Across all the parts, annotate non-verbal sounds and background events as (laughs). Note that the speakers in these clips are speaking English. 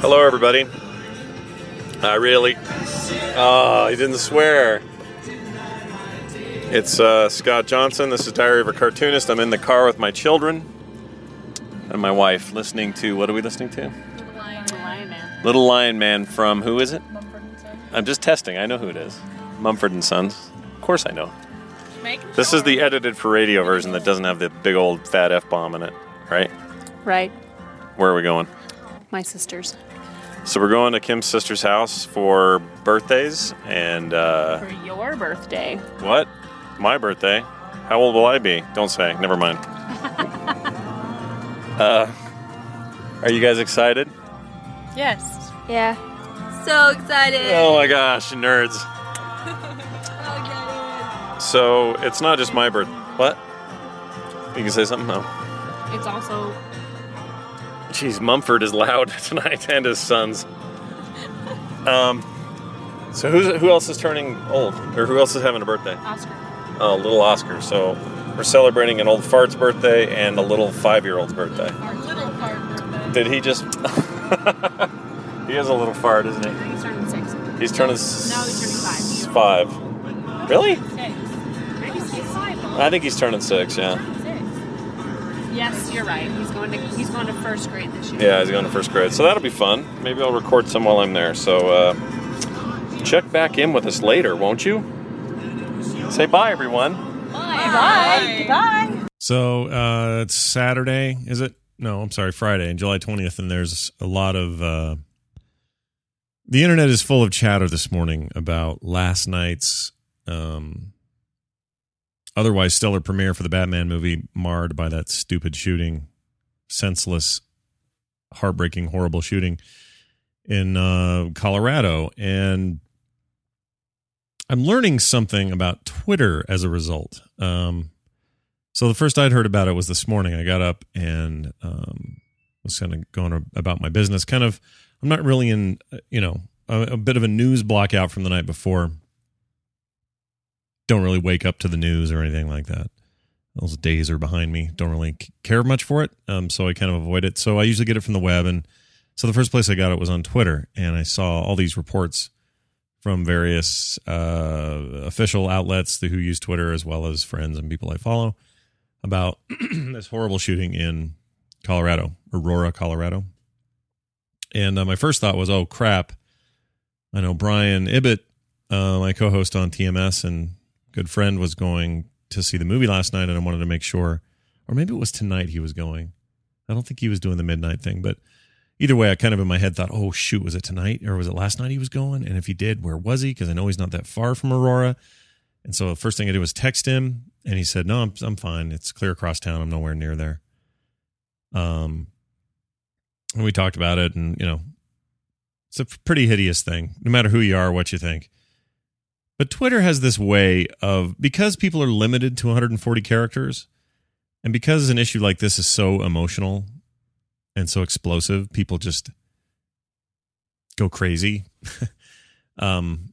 Hello, everybody. I really? Oh, he didn't swear. It's uh, Scott Johnson. This is Diary of a Cartoonist. I'm in the car with my children and my wife, listening to what are we listening to? Little Lion, Lion Man. Little Lion Man from who is it? Mumford and Sons. I'm just testing. I know who it is. Mumford and Sons. Of course, I know. This is the edited for radio version that doesn't have the big old fat f bomb in it, right? right. Where are we going? My sisters So we're going to Kim's sister's house for birthdays and uh, for your birthday. what? My birthday. How old will I be? Don't say. Never mind. (laughs) uh, are you guys excited? Yes. Yeah. So excited. Oh my gosh, nerds. (laughs) So it's not just my birth. What? You can say something? No. It's also Jeez, Mumford is loud (laughs) tonight, and his sons. Um, so who's who else is turning old, or who else is having a birthday? Oscar. Oh, little Oscar. So we're celebrating an old fart's birthday and a little five-year-old's birthday. Our little fart birthday. Did he just? (laughs) he has a little fart, isn't he? He's turning six. He's turning. No, he's turning five. Really? Six. Five. I think he's turning six. Yeah. Six. Yes, you're right. He's going to he's going to first grade this year. Yeah, he's going to first grade. So that'll be fun. Maybe I'll record some while I'm there. So uh, check back in with us later, won't you? Say bye, everyone. Bye. Bye. Bye. So uh, it's Saturday, is it? No, I'm sorry, Friday, and July 20th, and there's a lot of. Uh, the internet is full of chatter this morning about last night's um, otherwise stellar premiere for the Batman movie, marred by that stupid shooting, senseless, heartbreaking, horrible shooting in uh, Colorado. And I'm learning something about Twitter as a result. Um, so the first I'd heard about it was this morning. I got up and um, was kind of going about my business. Kind of, I'm not really in, uh, you know, a, a bit of a news blackout from the night before. Don't really wake up to the news or anything like that. Those days are behind me. Don't really care much for it, um, so I kind of avoid it. So I usually get it from the web, and so the first place I got it was on Twitter, and I saw all these reports from various uh, official outlets who use Twitter as well as friends and people I follow about (clears throat) this horrible shooting in Colorado, Aurora, Colorado. And uh, my first thought was, oh crap! I know Brian Ibbott, uh, my co-host on TMS and good friend, was going to see the movie last night, and I wanted to make sure, or maybe it was tonight he was going. I don't think he was doing the midnight thing, but either way, I kind of in my head thought, oh shoot, was it tonight or was it last night he was going? And if he did, where was he? Because I know he's not that far from Aurora. And so the first thing I did was text him, and he said, "No, I'm I'm fine. It's clear across town. I'm nowhere near there." Um, and we talked about it, and you know, it's a pretty hideous thing, no matter who you are, what you think. But Twitter has this way of because people are limited to 140 characters, and because an issue like this is so emotional and so explosive, people just go crazy. (laughs) um,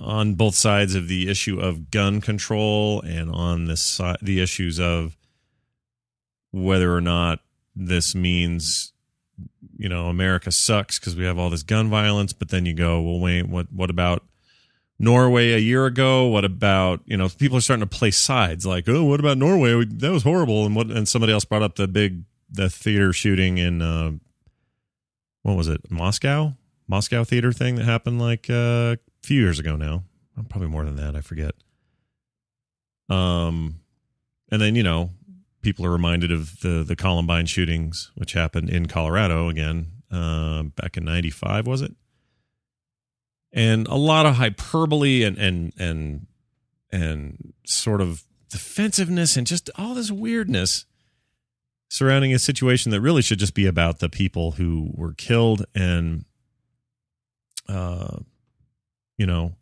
on both sides of the issue of gun control and on si- the issues of whether or not this means you know America sucks because we have all this gun violence but then you go well wait what what about Norway a year ago what about you know people are starting to play sides like oh what about Norway We- that was horrible and what and somebody else brought up the big the theater shooting in uh what was it Moscow Moscow theater thing that happened like uh, a few years ago now. Probably more than that. I forget. Um, and then you know, people are reminded of the the Columbine shootings, which happened in Colorado again uh, back in '95. Was it? And a lot of hyperbole and and and and sort of defensiveness and just all this weirdness surrounding a situation that really should just be about the people who were killed and uh you know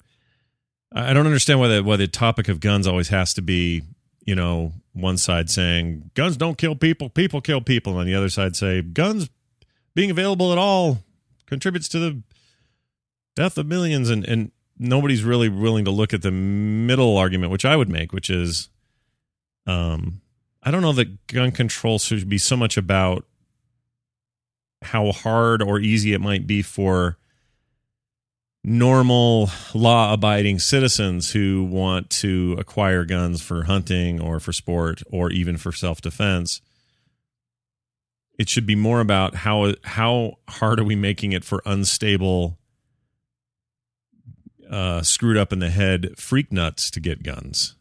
i don't understand why the why the topic of guns always has to be you know one side saying guns don't kill people people kill people and the other side say guns being available at all contributes to the death of millions and and nobody's really willing to look at the middle argument which i would make which is um i don't know that gun control should be so much about how hard or easy it might be for normal law abiding citizens who want to acquire guns for hunting or for sport or even for self defense. It should be more about how how hard are we making it for unstable, uh, screwed up in the head freak nuts to get guns.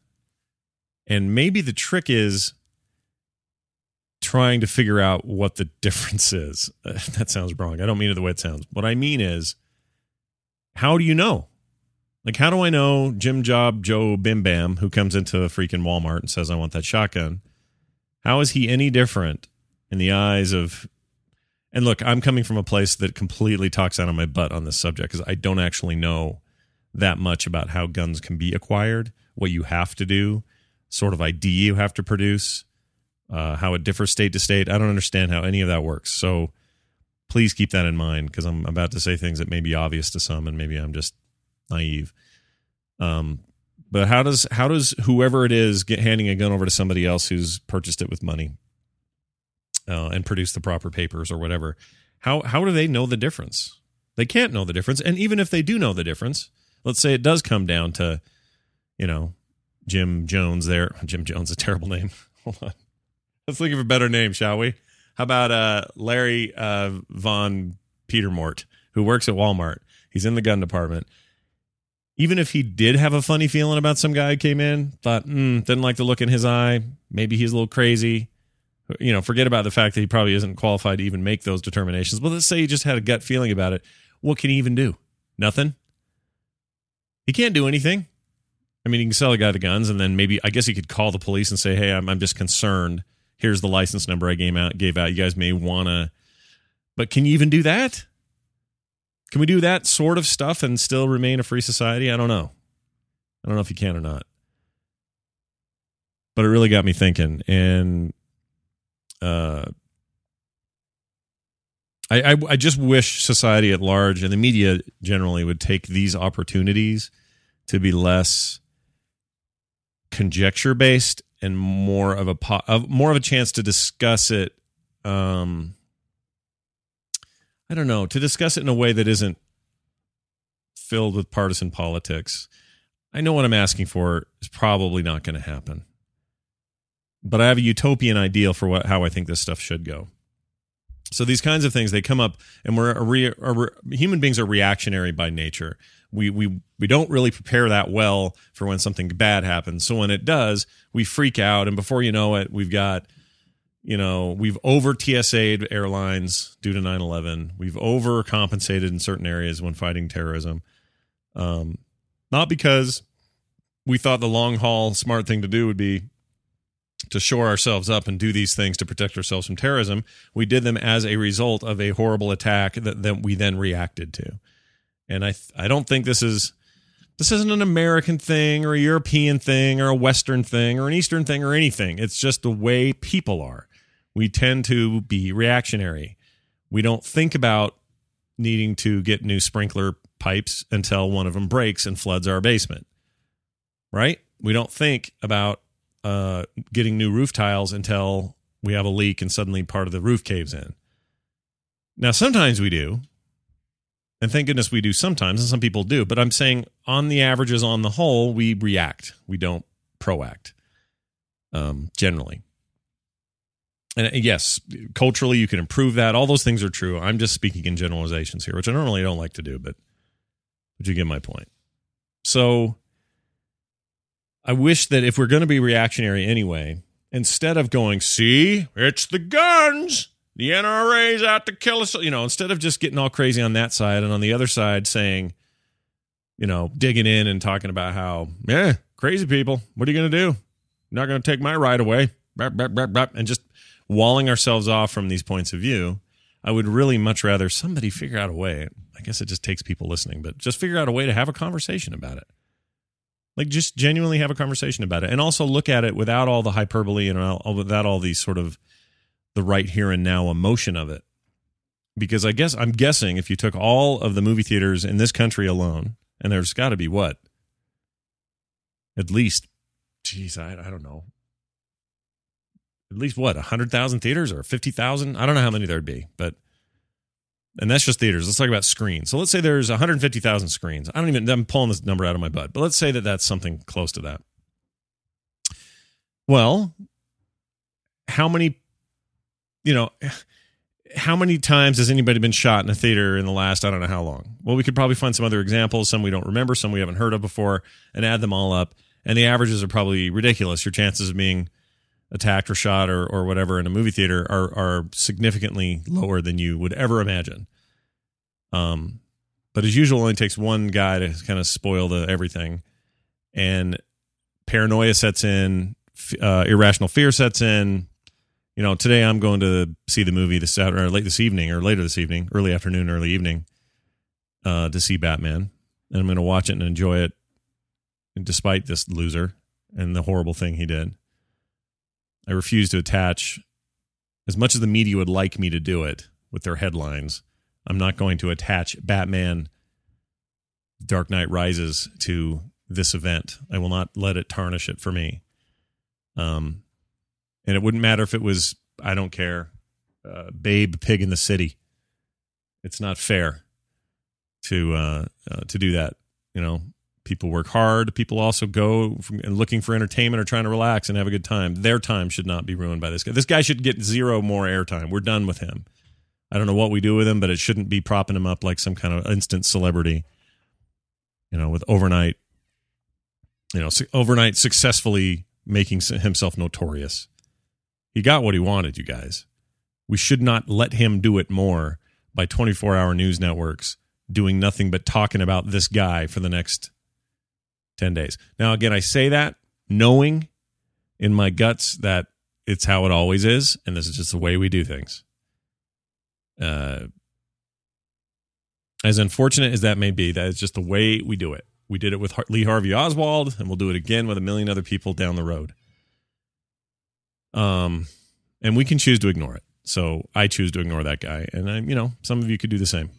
And maybe the trick is trying to figure out what the (laughs) difference is. (laughs) that sounds wrong. I don't mean it the way it sounds. What I mean is how do you know? Like, how do I know Jim Job Joe Bim Bam, who comes into a freaking Walmart and says, I want that shotgun? How is he any different in the eyes of. And look, I'm coming from a place that completely talks out of my butt on this subject because I don't actually know that much about how guns can be acquired, what you have to do, sort of ID you have to produce, uh, how it differs state to state. I don't understand how any of that works. So please keep that in mind because I'm about to say things that may be obvious to some, and maybe I'm just naive. Um, but how does how does whoever it is get handing a gun over to somebody else who's purchased it with money uh, and produced the proper papers or whatever? How how do they know the difference? They can't know the difference, and even if they do know the difference, let's say it does come down to, you know, Jim Jones. There, (laughs) Jim Jones, a terrible name. (laughs) Hold on, let's think of a better name, shall we? How about uh, Larry uh, Von Petermort, who works at Walmart? He's in the gun department. Even if he did have a funny feeling about some guy who came in, thought, mm, didn't like the look in his eye, maybe he's a little crazy. You know, forget about the fact that he probably isn't qualified to even make those determinations. But let's say he just had a gut feeling about it. What can he even do? Nothing. He can't do anything. I mean, he can sell a guy the guns, and then maybe I guess he could call the police and say, "Hey, I'm, I'm just concerned here's the license number I gave out. Gave out. You guys may wanna, but can you even do that? Can we do that sort of stuff and still remain a free society? I don't know. I don't know if you can or not. But it really got me thinking, and uh, I, I, I just wish society at large and the media generally would take these opportunities to be less conjecture based and more of a po- of more of a chance to discuss it um I don't know, to discuss it in a way that isn't filled with partisan politics. I know what I'm asking for is probably not going to happen. But I have a utopian ideal for what how I think this stuff should go. So these kinds of things they come up, and we're a re, a re, human beings are reactionary by nature. We we we don't really prepare that well for when something bad happens. So when it does, we freak out, and before you know it, we've got you know we've over TSA'd airlines due to 9/11. We've overcompensated in certain areas when fighting terrorism. Um, not because we thought the long haul smart thing to do would be to shore ourselves up and do these things to protect ourselves from terrorism. We did them as a result of a horrible attack that, that we then reacted to. And I th- I don't think this is this isn't an American thing or a European thing or a Western thing or an Eastern thing or anything. It's just the way people are. We tend to be reactionary. We don't think about needing to get new sprinkler pipes until one of them breaks and floods our basement. Right? We don't think about uh, getting new roof tiles until we have a leak and suddenly part of the roof caves in. Now, sometimes we do, and thank goodness we do sometimes, and some people do. But I'm saying, on the averages, on the whole, we react. We don't proact. Um, generally, and uh, yes, culturally, you can improve that. All those things are true. I'm just speaking in generalizations here, which I normally don't like to do, but but you get my point. So I wish that if we're going to be reactionary anyway, instead of going, see, it's the guns, the NRA's out to kill us, you know, instead of just getting all crazy on that side and on the other side saying, you know, digging in and talking about how, yeah, crazy people, what are you going to do? Not going to take my right away, and just walling ourselves off from these points of view. I would really much rather somebody figure out a way. I guess it just takes people listening, but just figure out a way to have a conversation about it. Like just genuinely have a conversation about it, and also look at it without all the hyperbole and all, without all these sort of the right here and now emotion of it. Because I guess I'm guessing if you took all of the movie theaters in this country alone, and there's got to be what at least, geez, I, I don't know, at least what a hundred thousand theaters or fifty thousand. I don't know how many there'd be, but and that's just theaters. Let's talk about screens. So let's say there's 150,000 screens. I don't even. I'm pulling this number out of my butt, but let's say that that's something close to that. Well, how many? You know, how many times has anybody been shot in a theater in the last I don't know how long? Well, we could probably find some other examples, some we don't remember, some we haven't heard of before, and add them all up. And the averages are probably ridiculous. Your chances of being attacked or shot or, or whatever in a movie theater are are significantly lower than you would ever imagine. Um, but as usual, it only takes one guy to kind of spoil the everything, and paranoia sets in, uh, irrational fear sets in. You know, today I'm going to see the movie this Saturday or late this evening or later this evening, early afternoon, early evening, uh, to see Batman, and I'm going to watch it and enjoy it, despite this loser and the horrible thing he did. I refuse to attach, as much as the media would like me to do it with their headlines, I'm not going to attach Batman Dark Knight Rises to this event. I will not let it tarnish it for me. Um, and it wouldn't matter if it was, I don't care, uh, Babe Pig in the City. It's not fair to uh, uh, to do that. You know, people work hard. People also go and looking for entertainment or trying to relax and have a good time. Their time should not be ruined by this guy. This guy should get zero more airtime. We're done with him. I don't know what we do with him, but it shouldn't be propping him up like some kind of instant celebrity. You know, with overnight, you know, overnight successfully making himself notorious. He got what he wanted, you guys. We should not let him do it more by 24 hour news networks doing nothing but talking about this guy for the next 10 days. Now, again, I say that knowing in my guts that it's how it always is, and this is just the way we do things. Uh, as unfortunate as that may be, that is just the way we do it. We did it with Lee Harvey Oswald, and we'll do it again with a million other people down the road. Um, and we can choose to ignore it. So I choose to ignore that guy, and I, you know, some of you could do the same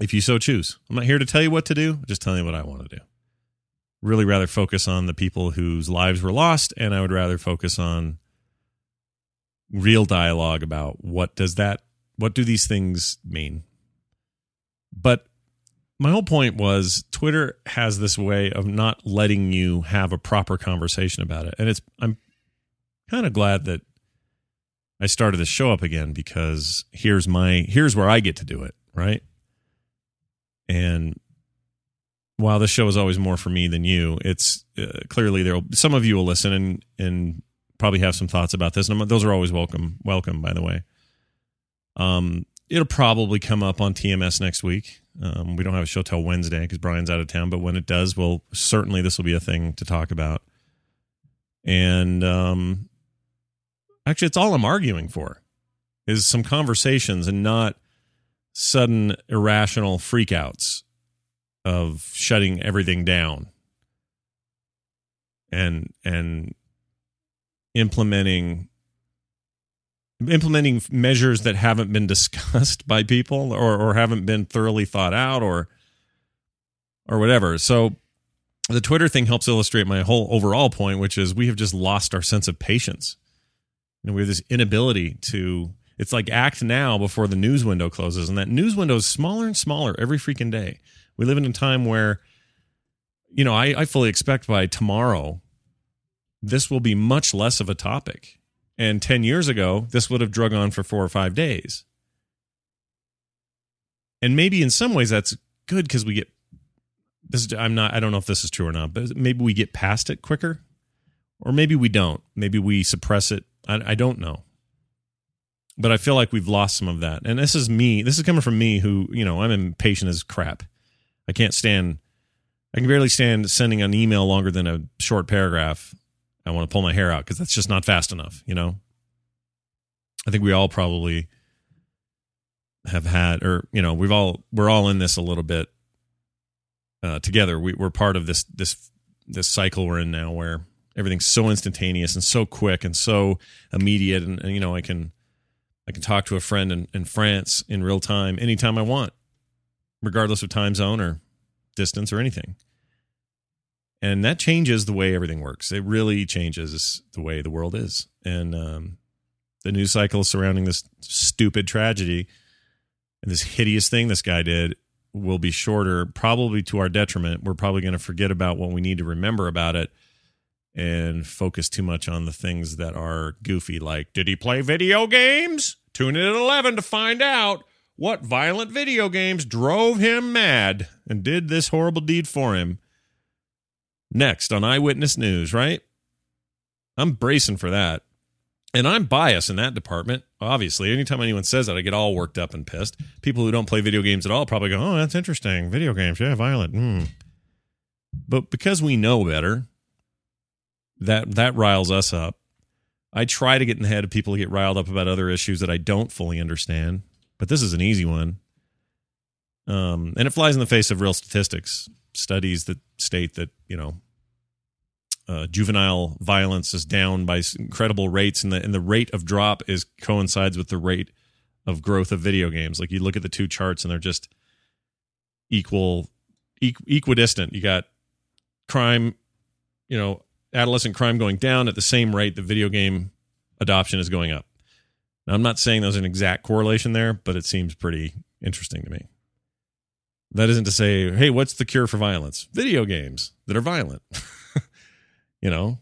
if you so choose. I'm not here to tell you what to do. Just telling you what I want to do. Really, rather focus on the people whose lives were lost, and I would rather focus on real dialogue about what does that, what do these things mean. But my whole point was Twitter has this way of not letting you have a proper conversation about it, and it's I'm kind of glad that I started this show up again because here's my here's where I get to do it, right? And while this show is always more for me than you, it's uh, clearly there. Some of you will listen and and probably have some thoughts about this. And those are always welcome. Welcome, by the way. Um, it'll probably come up on TMS next week. Um, we don't have a show till Wednesday because Brian's out of town. But when it does, well, certainly this will be a thing to talk about. And um, actually, it's all I'm arguing for is some conversations and not sudden irrational freakouts of shutting everything down and and implementing implementing measures that haven't been (laughs) discussed by people or or haven't been thoroughly thought out or or whatever. So the Twitter thing helps illustrate my whole overall point, which is we have just lost our sense of patience. You know, we have this inability to it's like act now before the news window closes, and that news window is smaller and smaller every freaking day. We live in a time where, you know, I, I fully expect by tomorrow, this will be much less of a topic. And 10 years ago, this would have drug on for four or five days. And maybe in some ways that's good because we get this. is- I'm not, I don't know if this is true or not, but maybe we get past it quicker, or maybe we don't. Maybe we suppress it. I, I don't know but I feel like we've lost some of that. And this is me. This is coming from me, who you know I'm impatient as crap. I can't stand. I can barely stand sending an email longer than a short paragraph. I want to pull my hair out because that's just not fast enough. You know. I think we all probably have had, or you know, we've all we're all in this a little bit uh, together. We, we're part of this this this cycle we're in now, where everything's so instantaneous and so quick and so immediate, and, and you know, I can I can talk to a friend in, in France in real time anytime I want, regardless of time zone or distance or anything. And that changes the way everything works. It really changes the way the world is. And um, the news cycle surrounding this stupid tragedy and this hideous thing this guy did will be shorter, probably to our detriment. We're probably going to forget about what we need to remember about it and focus too much on the things that are goofy, like did he play video games? Tune in at 11 to find out what violent video games drove him mad and did this horrible deed for him. Next on Eyewitness News, right? I'm bracing for that. And I'm biased in that department, obviously. Anytime anyone says that, I get all worked up and pissed. People who don't play video games at all probably go, oh, that's interesting. Video games, yeah, violent. Hmm. But because we know better, that that riles us up. I try to get in the head of people who get riled up about other issues that I don't fully understand, but this is an easy one. Um, and it flies in the face of real statistics, studies that state that you know uh, juvenile violence is down by incredible rates, and the and the rate of drop is coincides with the rate of growth of video games. Like you look at the two charts, and they're just equal, equ- equidistant. You got crime, you know, adolescent crime going down at the same rate the video game adoption is going up. Now, I'm not saying there's an exact correlation there, but it seems pretty interesting to me. That isn't to say, hey, what's the cure for violence? Video games that are violent. (laughs) you know?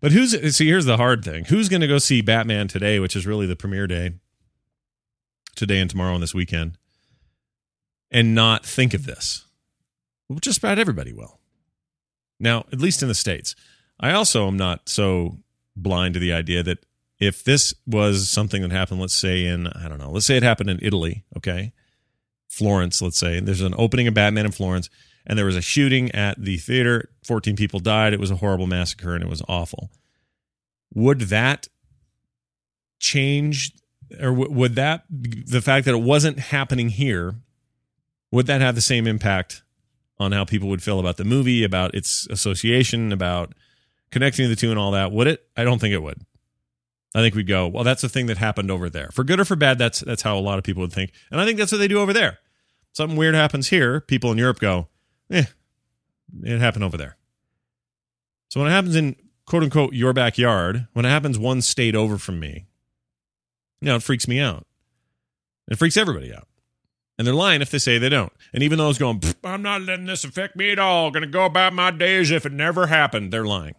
But who's, see, here's the hard thing. Who's going to go see Batman today, which is really the premiere day, today and tomorrow and this weekend, and not think of this? Well, just about everybody will. Now, at least in the States. I also am not so blind to the idea that if this was something that happened, let's say in, I don't know, let's say it happened in Italy, okay? Florence, let's say, there's an opening of Batman in Florence, and there was a shooting at the theater. 14 people died. It was a horrible massacre and it was awful. Would that change, or would that, the fact that it wasn't happening here, would that have the same impact on how people would feel about the movie, about its association, about connecting the two and all that. Would it? I don't think it would. I think we'd go, well, that's the thing that happened over there. For good or for bad, that's that's how a lot of people would think. And I think that's what they do over there. Something weird happens here, people in Europe go, eh, it happened over there. So when it happens in quote unquote your backyard, when it happens one state over from me, you know, it freaks me out. It freaks everybody out. And they're lying if they say they don't. And even those going, I'm not letting this affect me at all, going to go about my day as if it never happened, they're lying.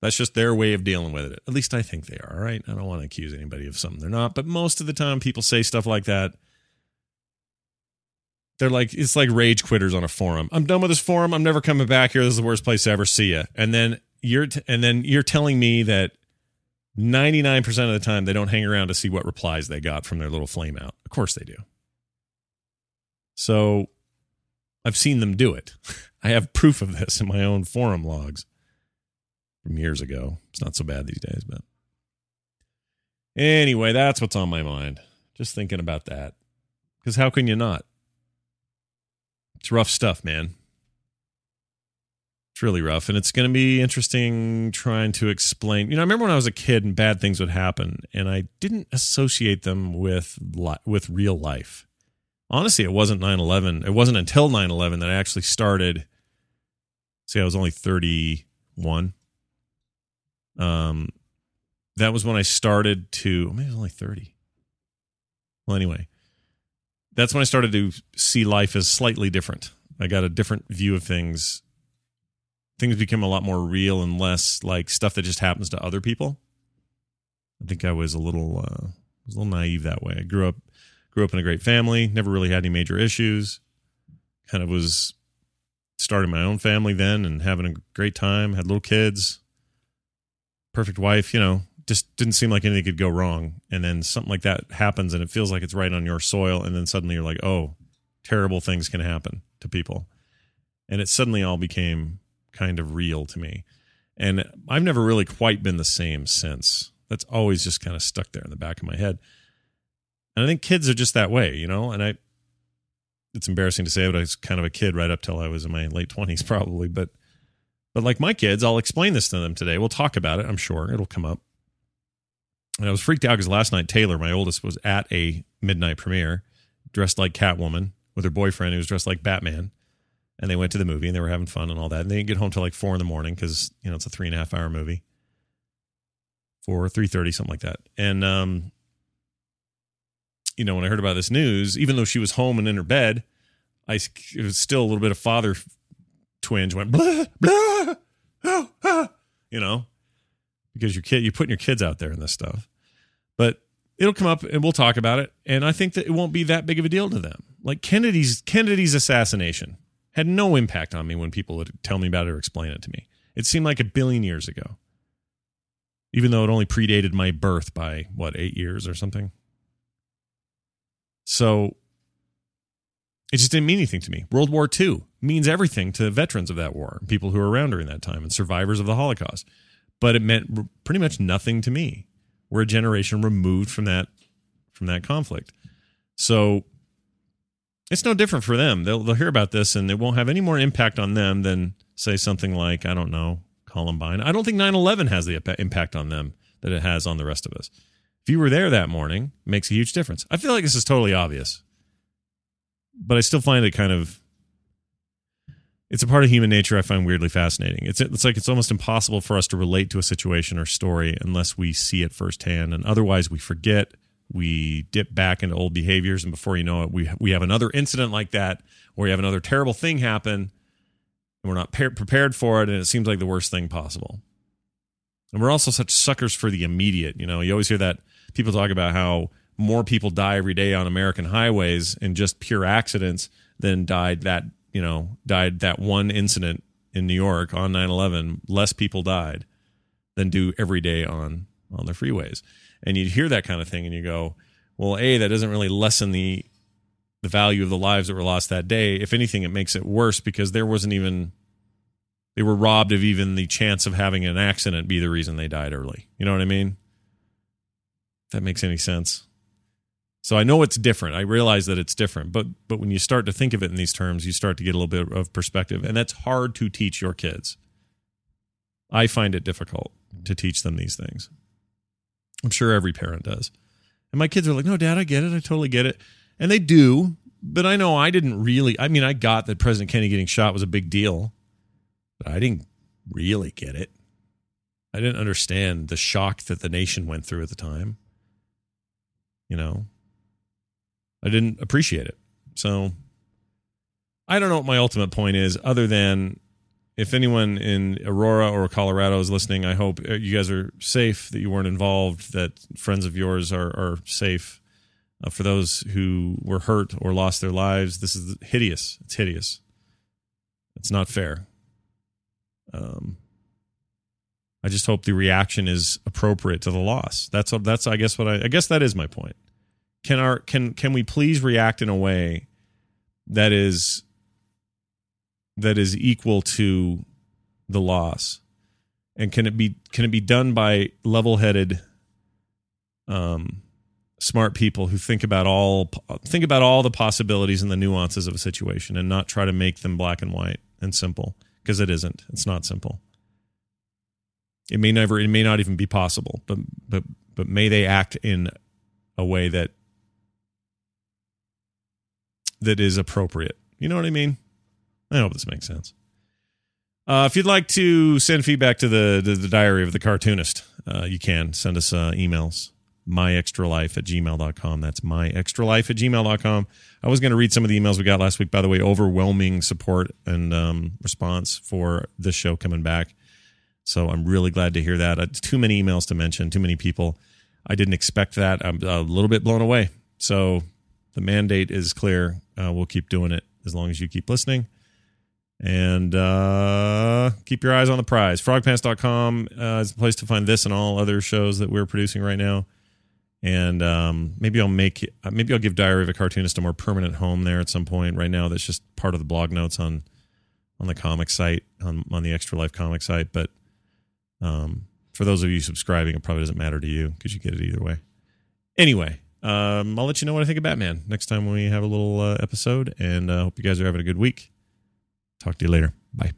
That's just their way of dealing with it. At least I think they are, right? I don't want to accuse anybody of something they're not, but most of the time people say stuff like that. They're like, it's like rage quitters on a forum. I'm done with this forum. I'm never coming back here. This is the worst place to ever see you. And then you're, t- and then you're telling me that 99% of the time they don't hang around to see what replies they got from their little flame out. Of course they do. So I've seen them do it. (laughs) I have proof of this in my own forum logs from years ago. It's not so bad these days, but anyway, that's what's on my mind. Just thinking about that. Because how can you not? It's rough stuff, man. It's really rough. And it's going to be interesting trying to explain. You know, I remember when I was a kid and bad things would happen, and I didn't associate them with, li- with real life honestly, it wasn't 9 11. It wasn't until 9 11 that I actually started. See, I was only 31. Um, that was when I started to, oh maybe I was only 30. Well, anyway, that's when I started to see life as slightly different. I got a different view of things. Things became a lot more real and less like stuff that just happens to other people. I think I was a little, uh, was a little naive that way. I grew up Grew up in a great family, never really had any major issues. Kind of was starting my own family then and having a great time, had little kids, perfect wife, you know, just didn't seem like anything could go wrong. And then something like that happens and it feels like it's right on your soil. And then suddenly you're like, oh, terrible things can happen to people. And it suddenly all became kind of real to me. And I've never really quite been the same since. That's always just kind of stuck there in the back of my head. And I think kids are just that way, you know. And I, it's embarrassing to say, but I was kind of a kid right up till I was in my late twenties, (laughs) probably. But, but like my kids, I'll explain this to them today. We'll talk about it. I'm sure it'll come up. And I was freaked out because last night Taylor, my oldest, was at a midnight premiere, dressed like Catwoman with her boyfriend who was dressed like Batman. And they went to the movie and they were having fun and all that. And they didn't get home till like four in the morning because you know it's a three and a half hour movie, four three thirty something like that. And um, you know, when I heard about this news, even though she was home and in her bed, I it was still a little bit of father twinge went blah blah, oh, ah, you know, because your kid, you're putting your kids out there in this stuff. But it'll come up and we'll talk about it. And I think that it won't be that big of a deal to them. Like Kennedy's Kennedy's assassination had no impact on me when people would tell me about it or explain it to me. It seemed like a billion years ago. Even though it only predated my birth by what, eight years or something. So it just didn't mean anything to me. World War II means everything to veterans of that war, people who were around during that time, and survivors of the Holocaust. But it meant pretty much nothing to me. We're a generation removed from that from that conflict. So it's no different for them. They'll they'll hear about this and it won't have any more impact on them than say something like I don't know Columbine. I don't think 9/11 has the impact on them that it has on the rest of us. If you were there that morning, makes a huge difference. I feel like this is totally obvious. But I still find it kind of it's a part of human nature I find weirdly fascinating. It's it's like it's almost impossible for us to relate to a situation or story unless we see it firsthand, and otherwise we forget. We dip back into old behaviors, and before you know it, we we have another incident like that, or we have another terrible thing happen, and we're not par- prepared for it, and it seems like the worst thing possible. And we're also such suckers for the immediate. You know, you always hear that people talk about how more people die every day on American highways in just pure accidents than died that you know, died that one incident in New York on 9/11, less people died than do every day on on the freeways. And you'd hear that kind of thing and you go, well, A, that doesn't really lessen the the value of the lives that were lost that day. If anything, it makes it worse because there wasn't even they were robbed of even the chance of having an accident be the reason they died early. You know what I mean? If that makes any sense. So I know it's different. I realize that it's different, but but when you start to think of it in these terms, you start to get a little bit of perspective, and that's hard to teach your kids. I find it difficult to teach them these things. I'm sure every parent does. And my kids are like, "No, dad, I get it. I totally get it." And they do, but I know I didn't really I mean, I got that President Kennedy getting shot was a big deal, but I didn't really get it. I didn't understand the shock that the nation went through at the time. You know, I didn't appreciate it. So I don't know what my ultimate point is, other than if anyone in Aurora or Colorado is listening, I hope uh, you guys are safe, that you weren't involved, that friends of yours are, are safe. Uh, for those who were hurt or lost their lives, this is hideous. It's hideous. It's not fair. Um, I just hope the reaction is appropriate to the loss. That's what, that's I guess what I I guess that is my point can our can can we please react in a way that is that is equal to the loss? And can it be can it be done by level-headed um smart people who think about all think about all the possibilities and the nuances of a situation and not try to make them black and white and simple? Because it isn't. It's not simple. It may never it may not even be possible but but but may they act in a way that that is appropriate. You know what I mean? I hope this makes sense. Uh, if you'd like to send feedback to the, the, the diary of the cartoonist, uh, you can send us uh, emails. MyExtraLife at gmail.com. That's myextralife at gmail.com. I was going to read some of the emails we got last week. By the way, overwhelming support and um, response for this show coming back. So I'm really glad to hear that. Uh, too many emails to mention, too many people. I didn't expect that. I'm a little bit blown away. So the mandate is clear. Uh, we'll keep doing it as long as you keep listening. And uh, keep your eyes on the prize. Frogpants.com uh, is the place to find this and all other shows that we're producing right now. And um, maybe I'll make uh, maybe I'll give Diary of a Cartoonist a more permanent home there at some point. Right now, that's just part of the blog notes on on the comic site on on the Extra Life comic site. But um, for those of you subscribing, it probably doesn't matter to you because you get it either way. Anyway, um, I'll let you know what I think of Batman next time we have a little uh, episode. And I uh, hope you guys are having a good week. Talk to you later. Bye.